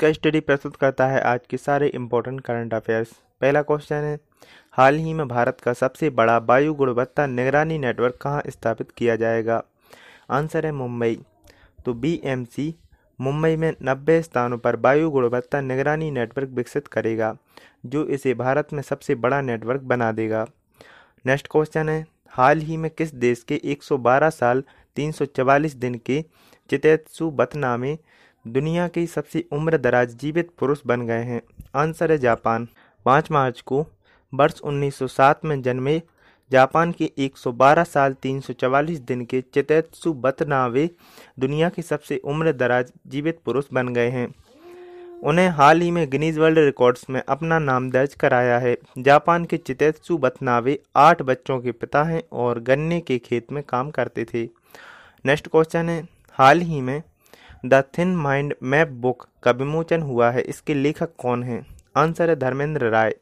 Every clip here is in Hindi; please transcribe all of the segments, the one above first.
इसका स्टडी प्रस्तुत करता है आज के सारे इम्पोर्टेंट करंट अफेयर्स पहला क्वेश्चन है, हाल ही में भारत का सबसे बड़ा वायु गुणवत्ता निगरानी नेटवर्क कहाँ स्थापित किया जाएगा? आंसर है मुंबई। तो बीएमसी मुंबई में 90 स्थानों पर वायु गुणवत्ता निगरानी नेटवर्क विकसित करेगा, जो इसे भारत में सबसे बड़ा नेटवर्क बना देगा। नेक्स्ट क्वेश्चन है, हाल ही में किस देश के 112 साल 344 दिन के चितेत्सु बतना में दुनिया के सबसे उम्र दराज जीवित पुरुष बन गए हैं। आंसर है जापान। पाँच मार्च को वर्ष 1907 में जन्मे जापान के 112 साल 344 दिन के चितेत्सु बतनावे दुनिया के सबसे उम्र दराज जीवित पुरुष बन गए हैं। उन्हें हाल ही में गिनीज वर्ल्ड रिकॉर्ड्स में अपना नाम दर्ज कराया है। जापान के चितेत्सु बतनावे आठ बच्चों के पिता हैं और गन्ने के खेत में काम करते थे। नेक्स्ट क्वेश्चन है, हाल ही में the thin mind map book का विमोचन हुआ है, इसके लेखक कौन हैं? आंसर है धर्मेंद्र राय।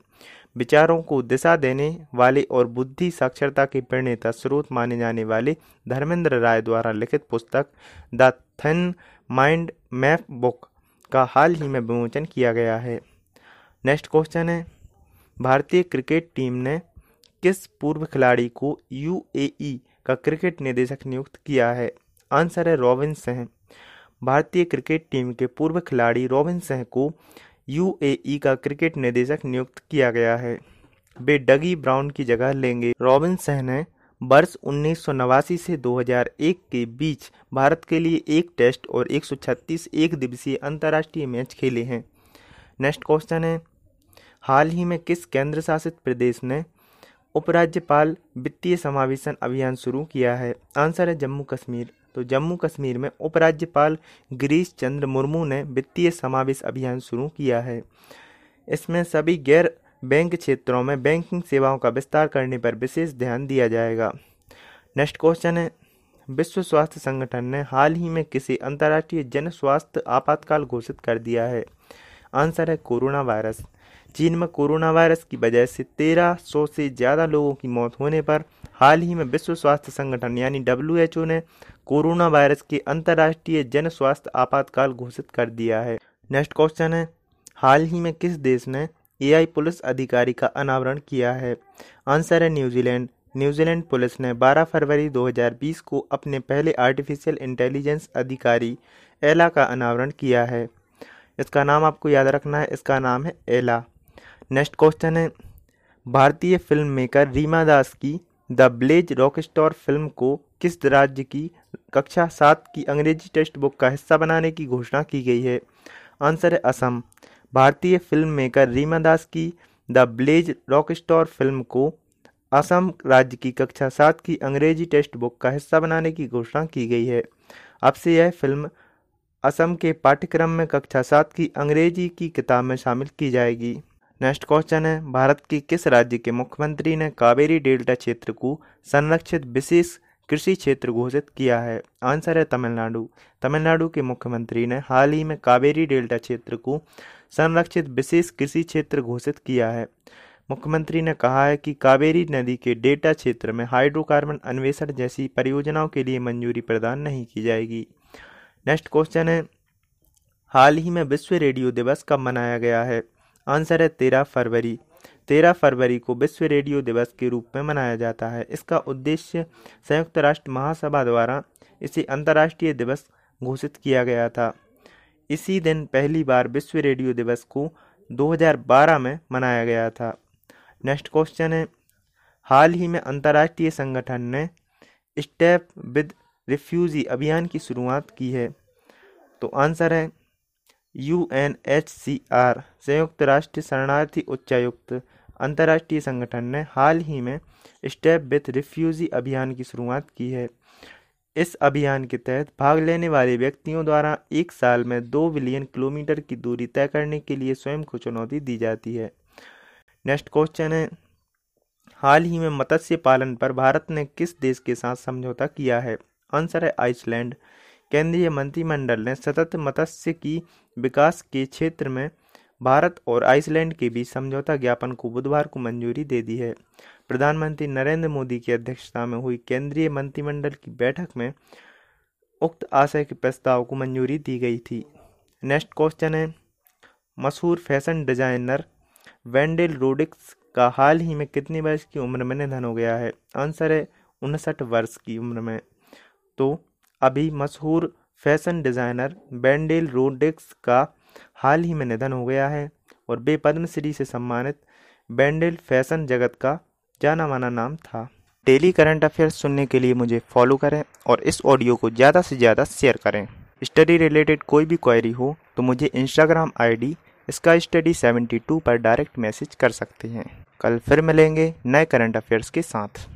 विचारों को दिशा देने वाले और बुद्धि साक्षरता के प्रणेता स्रोत माने जाने वाले धर्मेंद्र राय द्वारा लिखित पुस्तक the thin mind map book का हाल ही में विमोचन किया गया है। नेक्स्ट क्वेश्चन है, भारतीय क्रिकेट टीम ने किस पूर्व खिलाड़ी को यूएई का क्रिकेट निदेशक नियुक्त किया है? आंसर है रॉबिन सिंह भारतीय क्रिकेट टीम के पूर्व खिलाड़ी रॉबिन सिंह को यूएई का क्रिकेट निदेशक नियुक्त किया गया है। वे डगी ब्राउन की जगह लेंगे। रॉबिन सिंह ने वर्ष उन्नीस सौ नवासी से 2001 के बीच भारत के लिए एक टेस्ट और 136 एक दिवसीय अंतर्राष्ट्रीय मैच खेले हैं। नेक्स्ट क्वेश्चन है, हाल ही में किस केंद्र शासित प्रदेश ने उपराज्यपाल वित्तीय समावेशन अभियान शुरू किया है? आंसर है जम्मू कश्मीर। तो जम्मू कश्मीर में उपराज्यपाल गिरीश चंद्र मुर्मू ने वित्तीय समावेश अभियान शुरू किया है। इसमें सभी गैर बैंक क्षेत्रों में बैंकिंग सेवाओं का विस्तार करने पर विशेष ध्यान दिया जाएगा। नेक्स्ट क्वेश्चन है, विश्व स्वास्थ्य संगठन ने हाल ही में किसी अंतर्राष्ट्रीय जन स्वास्थ्य आपातकाल घोषित कर दिया है। आंसर है कोरोना वायरस। चीन में कोरोना वायरस की वजह से तेरह सौ से ज़्यादा लोगों की मौत होने पर हाल ही में विश्व स्वास्थ्य संगठन यानी डब्ल्यूएचओ ने कोरोना वायरस के अंतर्राष्ट्रीय जन स्वास्थ्य आपातकाल घोषित कर दिया है। नेक्स्ट क्वेश्चन है, हाल ही में किस देश ने एआई पुलिस अधिकारी का अनावरण किया है? आंसर है न्यूजीलैंड न्यूजीलैंड पुलिस ने 12 फरवरी 2020 को अपने पहले आर्टिफिशियल इंटेलिजेंस अधिकारी एला का अनावरण किया है। इसका नाम आपको याद रखना है, इसका नाम है एला नेक्स्ट क्वेश्चन है, भारतीय फ़िल्म मेकर रीमा दास की द ब्लेज रॉकस्टार फ़िल्म को किस राज्य की कक्षा सात की अंग्रेज़ी टेक्स्ट बुक का हिस्सा बनाने की घोषणा की गई है। आंसर है असम। भारतीय फ़िल्म मेकर रीमा दास की the blaze rock store film को असम राज्य की कक्षा सात की अंग्रेज़ी टेक्स्ट बुक का हिस्सा बनाने की घोषणा की गई है। अब से यह फ़िल्म असम के पाठ्यक्रम में कक्षा सात की अंग्रेज़ी की किताब में शामिल की जाएगी। नेक्स्ट क्वेश्चन है, भारत के किस राज्य के मुख्यमंत्री ने कावेरी डेल्टा क्षेत्र को संरक्षित विशेष कृषि क्षेत्र घोषित किया है। आंसर है तमिलनाडु। तमिलनाडु के मुख्यमंत्री ने हाल ही में कावेरी डेल्टा क्षेत्र को संरक्षित विशेष कृषि क्षेत्र घोषित किया है। मुख्यमंत्री ने कहा है कि कावेरी नदी के डेल्टा क्षेत्र में हाइड्रोकार्बन अन्वेषण जैसी परियोजनाओं के लिए मंजूरी प्रदान नहीं की जाएगी। नेक्स्ट क्वेश्चन है, हाल ही में विश्व रेडियो दिवस कब मनाया गया है? आंसर है तेरह फरवरी। तेरह फरवरी को विश्व रेडियो दिवस के रूप में मनाया जाता है। इसका उद्देश्य संयुक्त राष्ट्र महासभा द्वारा इसे अंतर्राष्ट्रीय दिवस घोषित किया गया था। इसी दिन पहली बार विश्व रेडियो दिवस को 2012 में मनाया गया था। नेक्स्ट क्वेश्चन है, हाल ही में अंतर्राष्ट्रीय संगठन ने स्टेप विद रिफ्यूजी अभियान की शुरुआत की है। तो आंसर है, U N H C R, संयुक्त राष्ट्र शरणार्थी उच्चायुक्त अंतर्राष्ट्रीय संगठन ने हाल ही में स्टेप विथ रिफ्यूजी अभियान की शुरुआत की है। इस अभियान के तहत भाग लेने वाले व्यक्तियों द्वारा एक साल में दो बिलियन किलोमीटर की दूरी तय करने के लिए स्वयं को चुनौती दी जाती है। नेक्स्ट क्वेश्चन है, हाल ही में मत्स्य पालन पर भारत ने किस देश के साथ समझौता किया है? आंसर है आइसलैंड। केंद्रीय मंत्रिमंडल ने सतत मत्स्य की विकास के क्षेत्र में भारत और आइसलैंड के बीच समझौता ज्ञापन को बुधवार को मंजूरी दे दी है। प्रधानमंत्री नरेंद्र मोदी की अध्यक्षता में हुई केंद्रीय मंत्रिमंडल की बैठक में उक्त आशय के प्रस्ताव को मंजूरी दी गई थी। नेक्स्ट क्वेश्चन है, मशहूर फ़ैशन डिज़ाइनर वेंडेल रोडिक्स का हाल ही में कितनी वर्ष की उम्र में निधन हो गया है? आंसर है, उनसठ वर्ष की उम्र में। तो अभी मशहूर फ़ैशन डिज़ाइनर वेंडेल रोडिक्स का हाल ही में निधन हो गया है और वे पद्मश्री से सम्मानित बैंडल फ़ैशन जगत का जाना माना नाम था। डेली करंट अफेयर्स सुनने के लिए मुझे फॉलो करें और इस ऑडियो को ज़्यादा से ज़्यादा शेयर करें। स्टडी रिलेटेड कोई भी क्वेरी हो तो मुझे इंस्टाग्राम आईडी इसका स्टडी 72 पर डायरेक्ट मैसेज कर सकते हैं। कल फिर मिलेंगे नए करंट अफेयर्स के साथ।